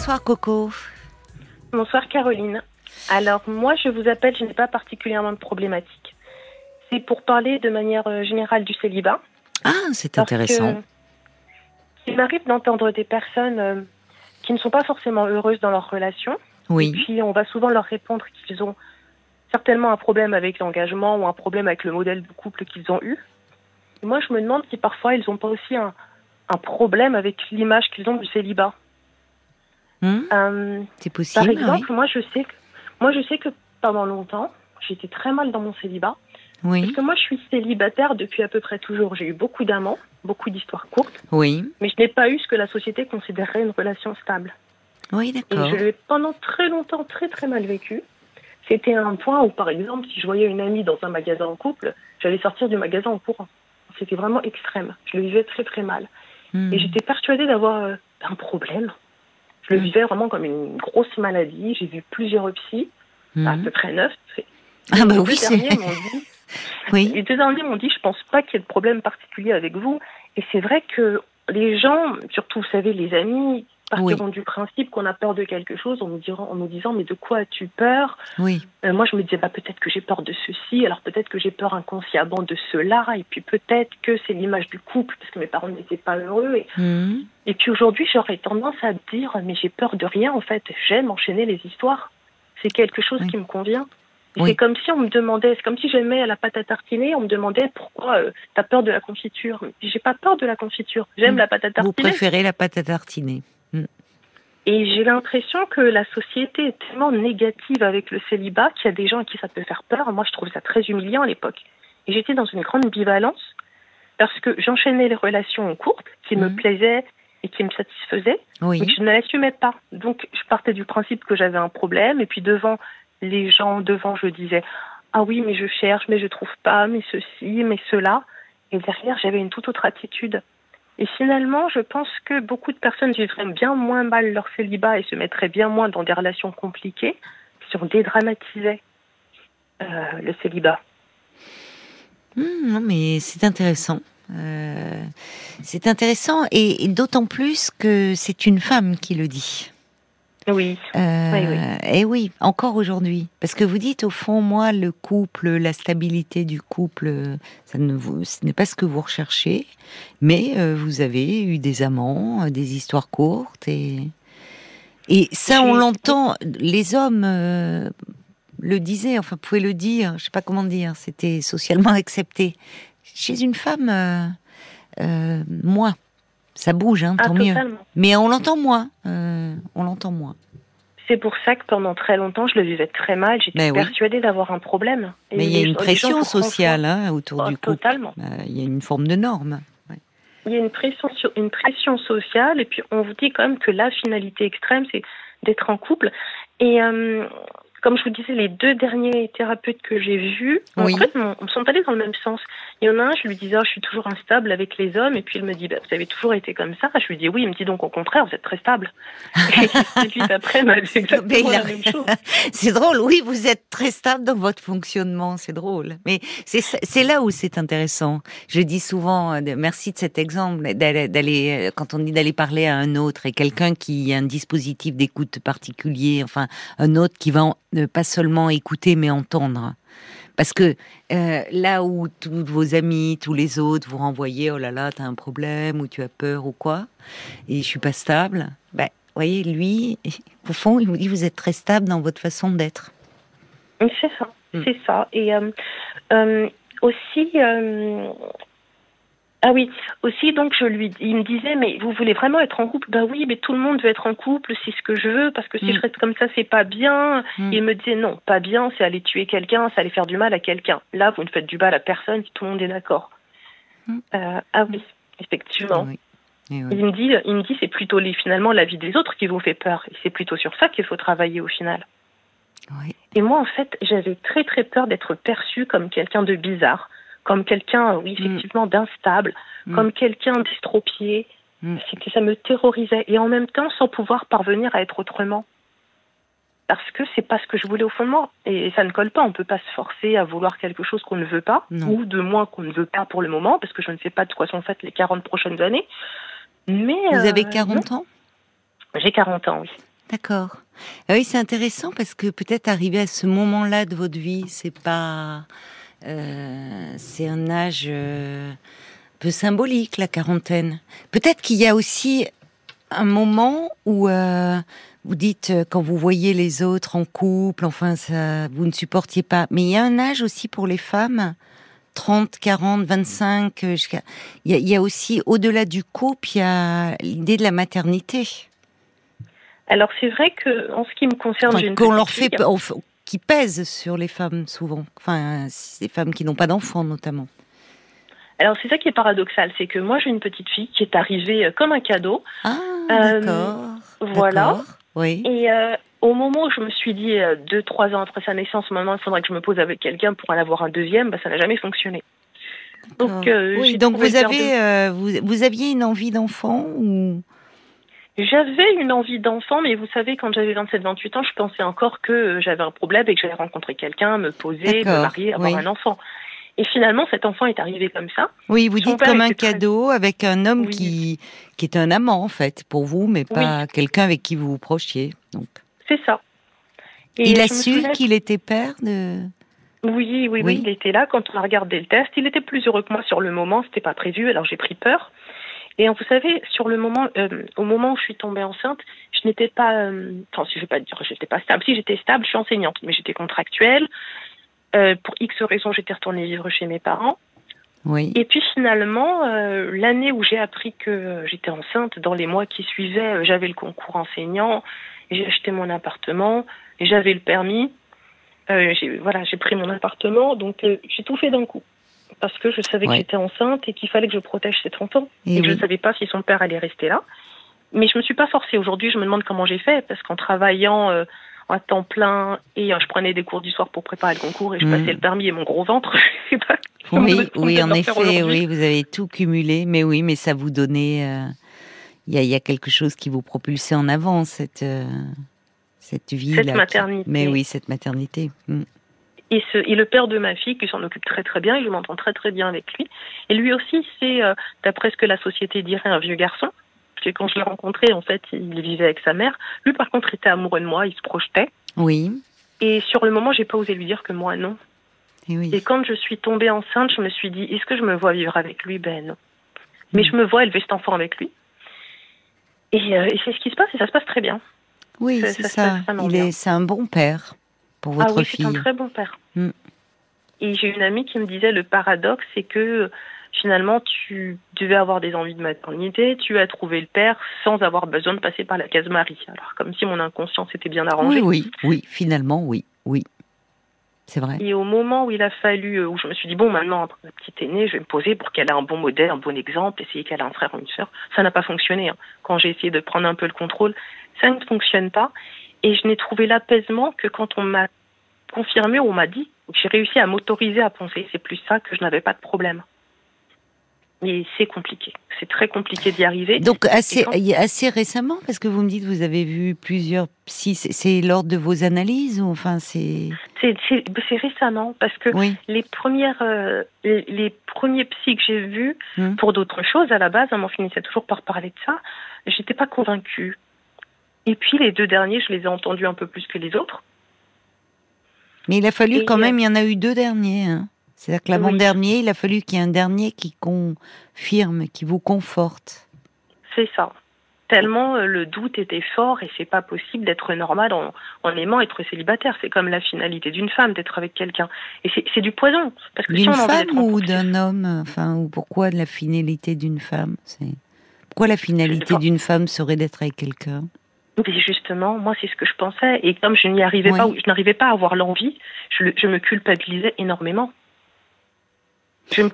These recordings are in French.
Bonsoir Coco. Bonsoir Caroline. Alors moi je vous appelle, je n'ai pas particulièrement de problématique. C'est pour parler de manière euh, générale du célibat. Ah, c'est intéressant. il m'arrive d'entendre des personnes euh, qui ne sont pas forcément heureuses dans leur relation. Oui. Et puis on va souvent leur répondre qu'ils ont certainement un problème avec l'engagement ou un problème avec le modèle de couple qu'ils ont eu. moi je me demande si parfois ils n'ont pas aussi un, un problème avec l'image qu'ils ont du célibat. Hmm? Euh, c'est possible. par exemple, moi je sais que moi je sais que pendant longtemps, j'étais très mal dans mon célibat. Oui. Parce que moi je suis célibataire depuis à peu près toujours. J'ai eu beaucoup d'amants, beaucoup d'histoires courtes, Oui. mais je n'ai pas eu ce que la société considérerait une relation stable. Oui, Et d'accord. je l'ai pendant très longtemps très très mal vécu. C'était un point où, par exemple, si je voyais une amie dans un magasin en couple, j'allais sortir du magasin en courant. C'était vraiment extrême. Je le vivais très très mal. Hmm. Et j'étais persuadée d'avoir euh, un problème. Je le vivais vraiment comme une grosse maladie. J'ai vu plusieurs psys, Hmm. à peu près neuf. Ah bah les oui, deux c'est... derniers m'ont dit, Oui. les deux derniers m'ont dit, je pense pas qu'il y ait de problème particulier avec vous. Et c'est vrai que les gens, surtout, vous savez, les amis, partiront du principe qu'on a peur de quelque chose en nous, dirant, en nous disant, mais de quoi as-tu peur? Oui. Euh, Moi, je me disais, bah, peut-être que j'ai peur de ceci, alors peut-être que j'ai peur inconsciemment de cela, et puis peut-être que c'est l'image du couple, parce que mes parents n'étaient pas heureux. Et, Hmm. et puis aujourd'hui, j'aurais tendance à dire, mais j'ai peur de rien, en fait. J'aime enchaîner les histoires. C'est quelque chose Oui. qui me convient. Oui. C'est comme si on me demandait, c'est comme si j'aimais la pâte à tartiner, on me demandait pourquoi euh, t'as peur de la confiture. J'ai pas peur de la confiture. J'aime Mm. la pâte à Vous tartiner. préférez la pâte à tartiner Et j'ai l'impression que la société est tellement négative avec le célibat qu'il y a des gens à qui ça peut faire peur. Moi, je trouve ça très humiliant à l'époque. Et j'étais dans une grande ambivalence parce que j'enchaînais les relations courtes qui me Mhm. plaisaient et qui me satisfaisaient, Oui. mais que je ne l'assumais pas. Donc, je partais du principe que j'avais un problème. Et puis, devant les gens, devant, je disais Ah oui, mais je cherche, mais je trouve pas, mais ceci, mais cela. Et derrière, j'avais une toute autre attitude. Et finalement, je pense que beaucoup de personnes vivraient bien moins mal leur célibat et se mettraient bien moins dans des relations compliquées si on dédramatisait euh, le célibat. Hmm, non, mais c'est intéressant. Euh, c'est intéressant et, et d'autant plus que c'est une femme qui le dit. Oui, Euh, Oui, oui. Et oui, encore aujourd'hui. Parce que vous dites, au fond, moi, le couple, la stabilité du couple, ça ne vous, ce n'est pas ce que vous recherchez. Mais euh, vous avez eu des amants, euh, des histoires courtes. Et, et ça, on l'entend. Les hommes euh, le disaient, enfin, pouvaient le dire, je sais pas comment dire, c'était socialement accepté. Chez une femme, moins. Ça bouge, hein, ah, tant mieux. Mais on l'entend moins. euh, on l'entend moins. C'est pour ça que pendant très longtemps, je le vivais très mal. J'étais oui. persuadée d'avoir un problème. Et Mais il y a une pression sociale hein, autour confondent. du Oh, couple. Totalement. Euh, Il y a une forme de norme. Il y a une pression, sur- une pression sociale, et puis on vous dit quand même que la finalité extrême, c'est d'être en couple. Et euh, comme je vous disais, les deux derniers thérapeutes que j'ai vus, Oui. en fait, me sont allés dans le même sens. Il y en a un, je lui disais, oh, je suis toujours instable avec les hommes, et puis il me dit, bah, vous avez toujours été comme ça. Je lui dis, oui, il me dit donc au contraire, vous êtes très stable. et lui d'après m'a dit Mais exactement il a- la même chose. C'est drôle, oui, vous êtes très stable dans votre fonctionnement, c'est drôle. Mais c'est c'est là où c'est intéressant. Je dis souvent, euh, merci de cet exemple, d'aller, d'aller, euh, quand on dit d'aller parler à un autre et quelqu'un qui a un dispositif d'écoute particulier, enfin un autre qui va en- ne pas seulement écouter mais entendre. Parce que euh, là où tous vos amis, tous les autres vous renvoyez, oh là là, t'as un problème ou tu as peur ou quoi, et je suis pas stable, ben, voyez, lui, au fond, il vous dit vous êtes très stable dans votre façon d'être. C'est ça, Mm. c'est ça. Et euh, euh, aussi, ah oui, aussi donc je lui, il me disait mais vous voulez vraiment être en couple? Bah oui, mais tout le monde veut être en couple, c'est ce que je veux parce que si Mm. je reste comme ça c'est pas bien. Mm. Il me disait non, pas bien, c'est aller tuer quelqu'un, c'est aller faire du mal à quelqu'un. Là, vous ne faites du mal à personne si tout le monde est d'accord. Mm. Euh, ah oui, effectivement. Oui. Et oui. Il me dit, il me dit c'est plutôt les, finalement la vie des autres qui vous fait peur et c'est plutôt sur ça qu'il faut travailler au final. Oui. Et moi, en fait, j'avais très très peur d'être perçue comme quelqu'un de bizarre, comme quelqu'un, oui, Mm. effectivement, d'instable, Mm. comme quelqu'un d'estropié. Mm. Ça me terrorisait. Et en même temps, sans pouvoir parvenir à être autrement. Parce que c'est pas ce que je voulais au fond de moi. Et ça ne colle pas. On peut pas se forcer à vouloir quelque chose qu'on ne veut pas, Non. ou de moins qu'on ne veut pas pour le moment, parce que je ne sais pas de quoi sont faites les 40 prochaines années. Mais Vous euh, avez 40 ans? Non, J'ai 40 ans, oui. D'accord. Ah oui, c'est intéressant parce que peut-être arriver à ce moment-là de votre vie, c'est pas, euh, c'est un âge euh, peu symbolique, la quarantaine. Peut-être qu'il y a aussi un moment où euh, vous dites quand vous voyez les autres en couple, enfin ça, vous ne supportiez pas. Mais il y a un âge aussi pour les femmes. 30, 40, 25, jusqu'à... Il, il y a aussi, au-delà du couple, il y a l'idée de la maternité. Alors c'est vrai que en ce qui me concerne, enfin, qu'on leur fait, qui pèse sur les femmes souvent, enfin ces femmes qui n'ont pas d'enfants notamment. Alors c'est ça qui est paradoxal, c'est que moi j'ai une petite fille qui est arrivée euh, comme un cadeau. Ah d'accord. Voilà. Oui. Et euh, au moment où je me suis dit euh, deux trois ans après sa naissance, maintenant il faudrait que je me pose avec quelqu'un pour en avoir un deuxième, bah, ça n'a jamais fonctionné. Donc, oui, donc vous avez, vous, vous aviez une envie d'enfant ou j'avais une envie d'enfant, mais vous savez, quand j'avais 27-28 ans, je pensais encore que euh, j'avais un problème et que j'allais rencontrer quelqu'un, me poser, me marier, avoir un enfant. Et finalement, cet enfant est arrivé comme ça. Oui, vous dites comme un cadeau avec un homme qui, qui est un amant, en fait, pour vous, mais pas quelqu'un avec qui vous vous prochiez. Donc. C'est ça. Et il a su qu'il était père de... Oui, oui, oui, il était là quand on a regardé le test. Il était plus heureux que moi sur le moment, c'était pas prévu, alors j'ai pris peur. Et vous savez, sur le moment, euh, au moment où je suis tombée enceinte, je n'étais pas, euh, enfin, si je vais pas dire, j'étais pas stable. Si j'étais stable, je suis enseignante, mais j'étais contractuelle. Euh, pour X raisons, j'étais retournée vivre chez mes parents. Oui. Et puis finalement, l'année où j'ai appris que j'étais enceinte, dans les mois qui suivaient, j'avais le concours enseignant, j'ai acheté mon appartement, j'avais le permis. j'ai voilà, j'ai pris mon appartement, donc j'ai tout fait d'un coup parce que je savais que j'étais enceinte et qu'il fallait que je protège cet enfant. Et, et je ne savais pas si son père allait rester là. Mais je me suis pas forcée. Aujourd'hui, je me demande comment j'ai fait, parce qu'en travaillant euh, à temps plein et euh, je prenais des cours du soir pour préparer le concours et je mm. passais le permis et mon gros ventre, je sais pas. Oui, oui, en effet, oui, vous avez tout cumulé, mais oui, mais ça vous donnait. Euh, il y, a, quelque chose qui vous propulsait en avant cette cette vie. Cette maternité. Mais oui, cette maternité. Mm. Et, ce, et le père de ma fille, qui s'en occupe très très bien, et je m'entends très très bien avec lui. Et lui aussi, c'est, euh, d'après ce que la société dirait, un vieux garçon. Parce que quand je l'ai rencontré, en fait, il vivait avec sa mère. Lui, par contre, était amoureux de moi, il se projetait. Oui. Et sur le moment, j'ai pas osé lui dire que moi, non. Et, oui. et quand je suis tombée enceinte, je me suis dit, est-ce que je me vois vivre avec lui? Ben non. Mais je me vois élever cet enfant avec lui. Et, euh, et c'est ce qui se passe, et ça se passe très bien. Oui, c'est ça. ça. Il est, c'est un bon père pour votre ah oui, fille. c'est un très bon père. Mm. Et j'ai une amie qui me disait le paradoxe, c'est que finalement tu devais avoir des envies de maternité, tu as trouvé le père sans avoir besoin de passer par la case Marie. Alors comme si mon inconscient s'était bien arrangé. Oui, oui, oui, finalement, oui, oui. C'est vrai. Et au moment où il a fallu, euh, où je me suis dit, bon, maintenant, après la petite aînée, je vais me poser pour qu'elle ait un bon modèle, un bon exemple, essayer qu'elle ait un frère ou une sœur. Ça n'a pas fonctionné. Hein. Quand j'ai essayé de prendre un peu le contrôle, ça ne fonctionne pas. Et je n'ai trouvé l'apaisement que quand on m'a confirmé on m'a dit. J'ai réussi à m'autoriser à penser. C'est plus ça que je n'avais pas de problème. Mais c'est compliqué. C'est très compliqué d'y arriver. Donc assez, assez récemment, parce que vous me dites vous avez vu plusieurs psy, c'est lors de vos analyses ou enfin c'est. C'est récemment parce que les premières, euh, les, premiers psy que j'ai vus hum. pour d'autres choses à la base, on finissait toujours par parler de ça. J'étais pas convaincue. Et puis les deux derniers, je les ai entendus un peu plus que les autres. Mais il a fallu quand même, il y en a eu deux derniers. Hein. C'est-à-dire que l'avant-dernier, il a fallu qu'il y ait un dernier qui confirme, qui vous conforte. C'est ça. Tellement euh, le doute était fort et c'est pas possible d'être normal en, en, aimant être célibataire. C'est comme la finalité d'une femme d'être avec quelqu'un. Et c'est du poison. D'une femme ou d'un homme Enfin, ou pourquoi la finalité d'une femme pourquoi la finalité d'une femme serait d'être avec quelqu'un? Justement, moi, c'est ce que je pensais. Et comme je n'y arrivais pas, je n'arrivais pas à avoir l'envie, je, me culpabilisais énormément.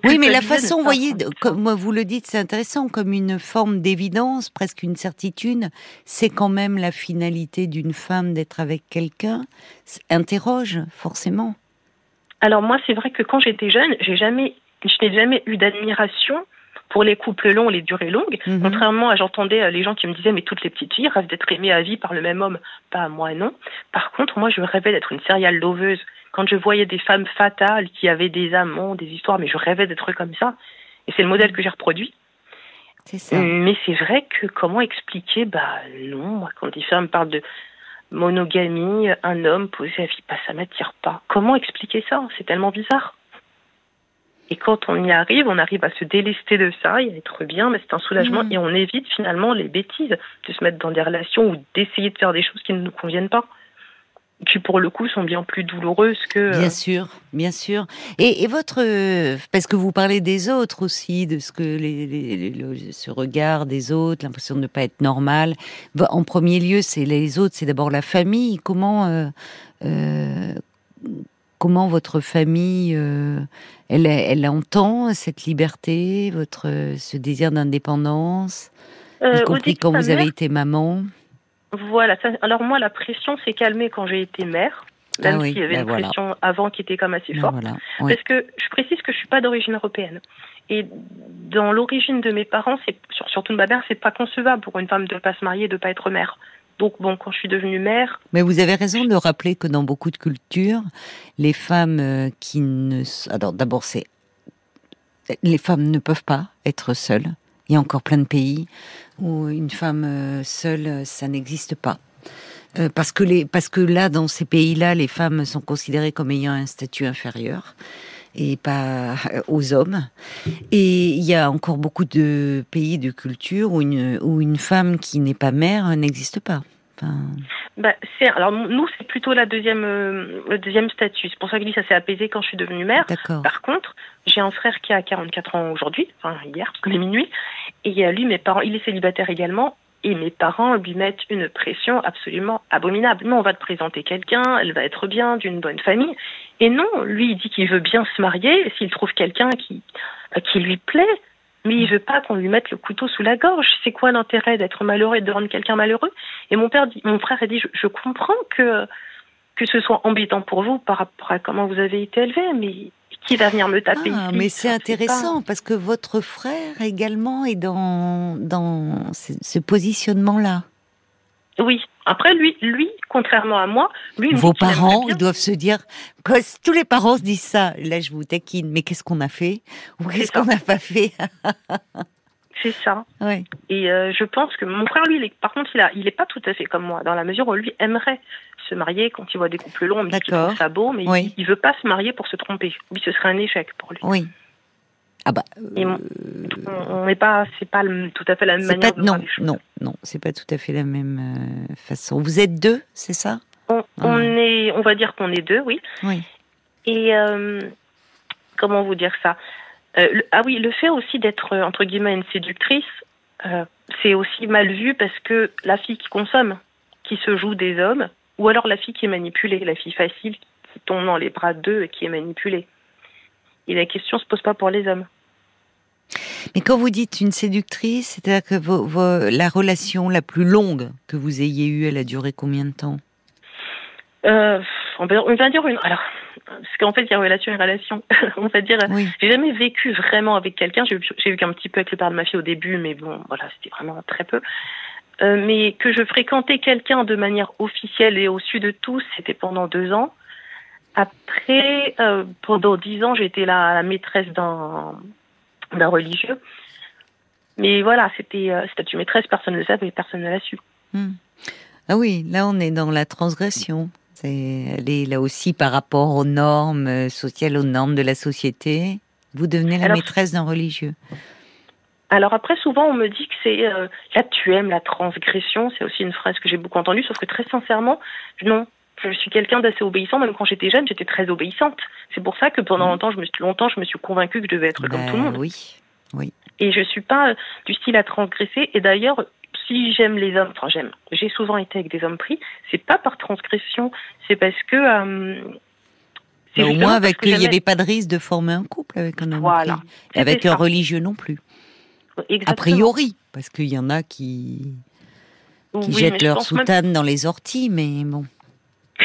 oui, mais la façon, vous voyez, comme vous le dites, c'est intéressant, comme une forme d'évidence, presque une certitude, c'est quand même la finalité d'une femme d'être avec quelqu'un. Interroge, forcément. Alors moi, c'est vrai que quand j'étais jeune, j'ai jamais, je n'ai jamais eu d'admiration pour les couples longs, les durées longues. Mhm. Contrairement à, j'entendais euh, les gens qui me disaient, mais toutes les petites filles rêvent d'être aimées à vie par le même homme. Pas moi, non. Par contre, moi, je rêvais d'être une serial loveuse. Quand je voyais des femmes fatales qui avaient des amants, des histoires, mais je rêvais d'être comme ça. Et c'est le modèle que j'ai reproduit. C'est ça. Mais c'est vrai que comment expliquer? Bah non, moi, quand des femmes parlent de monogamie, un homme posé à vie, bah, ça m'attire pas. Comment expliquer ça? C'est tellement bizarre. Et quand on y arrive, on arrive à se délester de ça et à être bien, mais c'est un soulagement Mhm. et on évite finalement les bêtises de se mettre dans des relations ou d'essayer de faire des choses qui ne nous conviennent pas, qui pour le coup sont bien plus douloureuses que. euh, Bien sûr, bien sûr. Et, et votre, parce que vous parlez des autres aussi, de ce que les, les- les- le- ce regard des autres, l'impression de ne pas être normal. Bah, En premier lieu, c'est les autres, c'est d'abord la famille. Comment, euh, euh, comment votre famille, euh, elle, elle entend cette liberté, votre ce désir d'indépendance, euh, y compris quand vous avez été maman. Voilà. ça- alors moi, la pression s'est calmée quand j'ai été mère, même Ah oui, s'il y avait ben une voilà. pression avant qui était quand même assez Ben forte. voilà. Parce que je précise que je suis pas d'origine européenne. Et dans l'origine de mes parents, c'est sur- surtout de ma mère, c'est pas concevable pour une femme de pas se marier, de pas être mère. Donc bon, quand je suis devenue mère, Mais vous avez raison de rappeler que dans beaucoup de cultures, les femmes euh, qui ne... Alors d'abord, c'est... Les femmes ne peuvent pas être seules. Il y a encore plein de pays où une femme euh, seule, ça n'existe pas. Euh, parce que les, parce que là, dans ces pays-là, les femmes sont considérées comme ayant un statut inférieur et pas aux hommes. Et il y a encore beaucoup de pays de culture où une, où une femme qui n'est pas mère n'existe pas. Enfin, bah, c'est alors nous c'est plutôt la deuxième euh, le deuxième statut. C'est pour ça que dis ça s'est apaisé quand je suis devenue mère. D'accord. Par contre, j'ai un frère qui a 44 ans aujourd'hui, enfin hier, parce qu'on est minuit, et lui, mes parents, il est célibataire également, et mes parents lui mettent une pression absolument abominable. Non, on va te présenter quelqu'un, elle va être bien, d'une bonne famille. Et non, lui, il dit qu'il veut bien se marier, s'il trouve quelqu'un qui, euh, qui lui plaît, mais il veut pas qu'on lui mette le couteau sous la gorge. C'est quoi l'intérêt d'être malheureux et de rendre quelqu'un malheureux? Et mon père dit, mon frère a dit, je, je comprends que que ce soit embêtant pour vous par rapport à comment vous avez été élevé, mais qui va venir me taper Ah, ici. mais c'est intéressant parce que votre frère également est dans, dans ce, positionnement-là. Oui. Après, lui, lui, contrairement à moi, lui, Vos parents, ils doivent se dire, que tous les parents se disent ça. Là, je vous taquine, mais qu'est-ce qu'on a fait? Ou qu'est-ce qu'on n'a pas fait? C'est ça. ouais. Et euh, je pense que mon frère, lui, il est, par contre, il a, il est pas tout à fait comme moi, dans la mesure où lui aimerait se marier quand il voit des couples longs, dit qu'il trouve ça beau, mais Oui. il, il veut pas se marier pour se tromper. Oui, ce serait un échec pour lui. Oui. Ah bah, mon- On n'est pas, c'est pas tout à fait la même manière pas de non, les non, non, c'est pas tout à fait la même euh, façon. Vous êtes deux, c'est ça? On, on Ah. est, on va dire qu'on est deux, oui. Oui. Et euh, comment vous dire ça? Euh, le- Ah oui, le fait aussi d'être euh, entre guillemets une séductrice, euh, c'est aussi mal vu parce que la fille qui consomme, qui se joue des hommes, ou alors la fille qui est manipulée, la fille facile qui tombe dans les bras d'eux et qui est manipulée. Et la question se pose pas pour les hommes. Mais quand vous dites une séductrice, c'est-à-dire que vos- vos- la relation la plus longue que vous ayez eue, elle a duré combien de temps? Euh, on, va, on va dire une. Alors, parce qu'en fait, il y a relation et relation. on va dire. Oui. J'ai jamais vécu vraiment avec quelqu'un. J'ai vécu un petit peu avec le père de ma fille au début, mais bon, voilà, c'était vraiment très peu. Euh, mais que je fréquentais quelqu'un de manière officielle et au-dessus de tout, c'était pendant deux ans. Après, euh, pendant dix ans, j'étais la, la maîtresse d'un d'un religieux. Mais voilà, c'était euh, statut maîtresse, personne ne le savait, personne ne l'a su. Hmm. Ah oui, là on est dans la transgression. Elle est là aussi par rapport aux normes euh, sociales, aux normes de la société. Vous devenez la Alors- maîtresse d'un religieux. Alors après, souvent, on me dit que c'est euh, là tu aimes la transgression. C'est aussi une phrase que j'ai beaucoup entendue, sauf que très sincèrement, non. Je suis quelqu'un d'assez obéissant. Même quand j'étais jeune, j'étais très obéissante. C'est pour ça que pendant Mhm. longtemps, je me suis longtemps, je me suis convaincue que je devais être comme Bah tout le monde. Oui. Et je suis pas euh, du style à transgresser. Et d'ailleurs, si j'aime les hommes, enfin j'aime, j'ai souvent été avec des hommes pris. C'est pas par transgression, c'est parce que euh, Mais au moins avec il n'y avait pas de risque de former un couple avec un homme Voilà. pris. C'était avec un religieux non plus. Exactement. A priori, parce qu'il y en a qui, qui Oui, jettent je leur même soutane dans les orties, mais bon.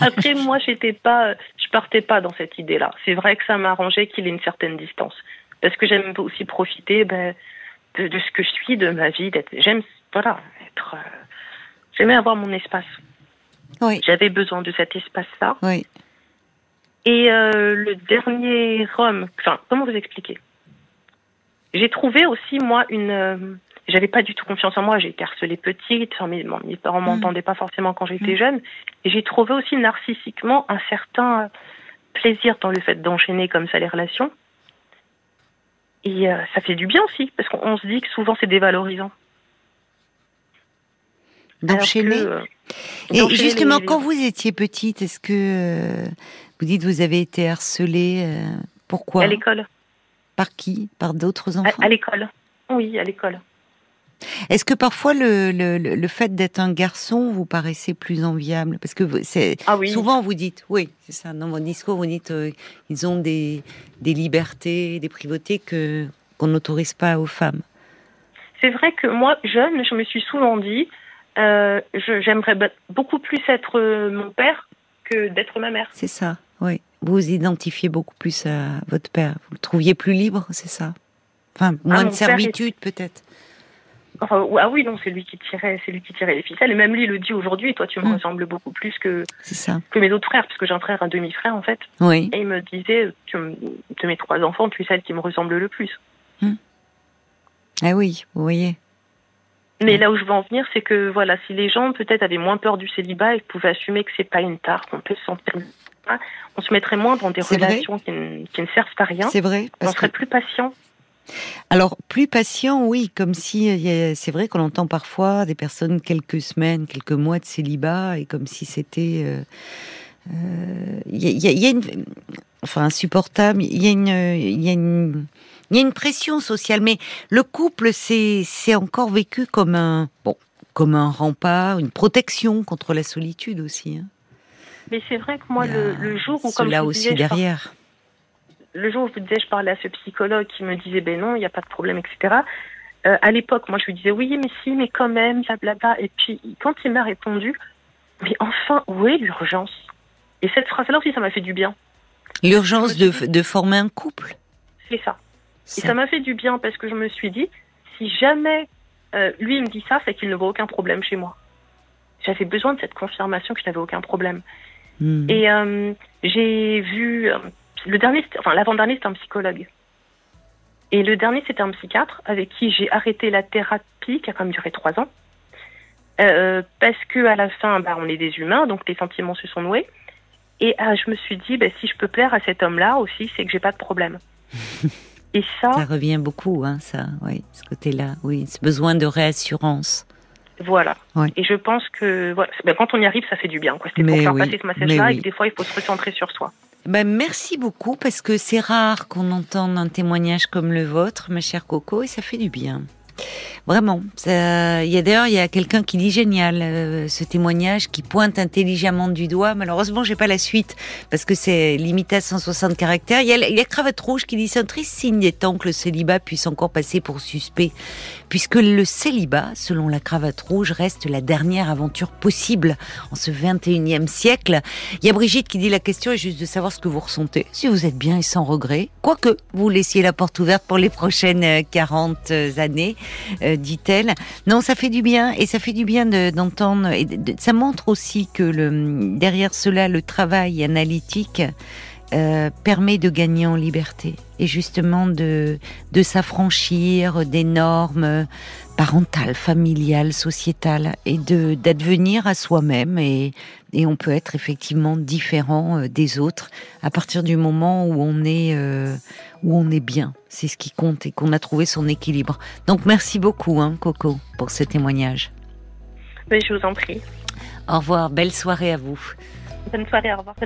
Après, moi, j'étais pas, je partais pas dans cette idée-là. C'est vrai que ça m'arrangeait qu'il ait une certaine distance, parce que j'aime aussi profiter ben, de, de ce que je suis, de ma vie. d'être- J'aime, voilà, être. euh, J'aimais avoir mon espace. Oui, J'avais besoin de cet espace-là. oui. Et euh, le dernier homme, enfin, comment vous expliquer? J'ai trouvé aussi moi une, euh, j'avais pas du tout confiance en moi. J'ai été harcelée petite. Enfin, mes, mes parents m'entendaient pas forcément quand j'étais jeune. Et j'ai trouvé aussi narcissiquement un certain plaisir dans le fait d'enchaîner comme ça les relations. Et euh, ça fait du bien aussi, parce qu'on se dit que souvent c'est dévalorisant. D'enchaîner. Euh, Et justement, les- quand vous étiez petite, est-ce que euh, vous dites vous avez été harcelée Pourquoi? À l'école. Par qui? Par d'autres À, enfants? à l'école. Oui, à l'école. Est-ce que parfois le, le, le- fait d'être un garçon vous paraissait plus enviable? Parce que c'est Ah oui. souvent vous dites, oui, c'est ça. Dans votre discours, vous dites euh, ils ont des, des libertés, des privautés que qu'on n'autorise pas aux femmes. C'est vrai que moi, jeune, je me suis souvent dit, euh, je- j'aimerais beaucoup plus être euh, mon père que d'être ma mère. C'est ça. Oui. Vous vous identifiez beaucoup plus à votre père. Vous le trouviez plus libre, c'est ça? Enfin, moins Ah, de mon père servitude peut-être? Enfin, ah oui, non, c'est lui qui tirait, c'est lui qui tirait les ficelles. Et même lui le dit aujourd'hui. Toi, tu me Mm. ressembles beaucoup plus que ça. que mes autres frères, parce que j'ai un frère, un demi-frère en fait. Oui. Et il me disait, tu, de mes trois enfants, tu es celle qui me ressemble le plus. Ah oui, vous voyez. Mais Mm. là où je veux en venir, c'est que voilà, si les gens peut-être avaient moins peur du célibat et pouvaient assumer que c'est pas une tare, qu'on peut se sentir on se mettrait moins dans des relations qui ne, qui ne servent à rien. C'est vrai. On que serait plus patient. Alors, plus patient, oui, comme si, euh, c'est vrai qu'on entend parfois des personnes quelques semaines, quelques mois de célibat, et comme si c'était... euh, euh, Il y, a- il y a- il y a une... Enfin, insupportable, il y a une... Y a une... Il y a une pression sociale, mais le couple, c'est encore vécu comme un bon, comme un rempart, une protection contre la solitude aussi. hein. Mais c'est vrai que moi, le, le jour où, comme je aussi disais, par- derrière. Le jour où je vous disais, je parlais à ce psychologue qui me disait, ben non, il n'y a pas de problème, etc. Euh, à l'époque, moi, je lui disais, oui, mais si, mais quand même, blablabla. Et puis, quand il m'a répondu, mais enfin, où est l'urgence? Et cette phrase-là aussi, ça m'a fait du bien. L'urgence de, de former un couple? C'est ça. Et Ça- m'a fait du bien parce que je me suis dit, si jamais euh, lui il me dit ça, c'est qu'il ne voit aucun problème chez moi. J'avais besoin de cette confirmation que je n'avais aucun problème. Hmm. Et euh, j'ai vu le dernier, c'était- enfin l'avant-dernier, c'était un psychologue. Et le dernier, c'était un psychiatre avec qui j'ai arrêté la thérapie, qui a quand même duré trois ans, Euh, parce que à la fin, bah, on est des humains, donc les sentiments se sont noués. Et ah, je me suis dit, bah, si je peux plaire à cet homme-là aussi, c'est que j'ai pas de problème. Et ça, Ça revient beaucoup, hein, ça, oui, ce côté-là, oui, ce besoin de réassurance. Voilà. Ouais. Et je pense que voilà, ben, quand on y arrive, ça fait du bien. Mais pour faire oui, passer ce message-là oui. et que des fois, il faut se recentrer sur soi. Ben, merci beaucoup, parce que c'est rare qu'on entende un témoignage comme le vôtre, ma chère Coco, et ça fait du bien. Vraiment. Il y a d'ailleurs, il y a quelqu'un qui dit génial euh, ce témoignage, qui pointe intelligemment du doigt. Malheureusement, j'ai pas la suite parce que c'est limité à 160 caractères. Il y a, Cravate Rouge qui dit c'est un triste signe des temps que le célibat puisse encore passer pour suspect, puisque le célibat, selon la Cravate Rouge, reste la dernière aventure possible en ce 21e siècle. Il y a Brigitte qui dit la question est juste de savoir ce que vous ressentez, si vous êtes bien et sans regret, quoique vous laissiez la porte ouverte pour les prochaines euh, 40 années, euh, dit-elle. Non, ça fait du bien et ça fait du bien de- d'entendre. et ça montre aussi que le, derrière cela, le travail analytique euh, permet de gagner en liberté et justement de, de s'affranchir des normes parentales, familiales, sociétales et de d'advenir à soi-même et, et on peut être effectivement différent euh, des autres à partir du moment où on est euh, où on est bien. C'est ce qui compte et qu'on a trouvé son équilibre. Donc merci beaucoup, hein, Coco, pour ce témoignage. Mais je vous en prie. Au revoir, belle soirée à vous. Bonne soirée, au revoir.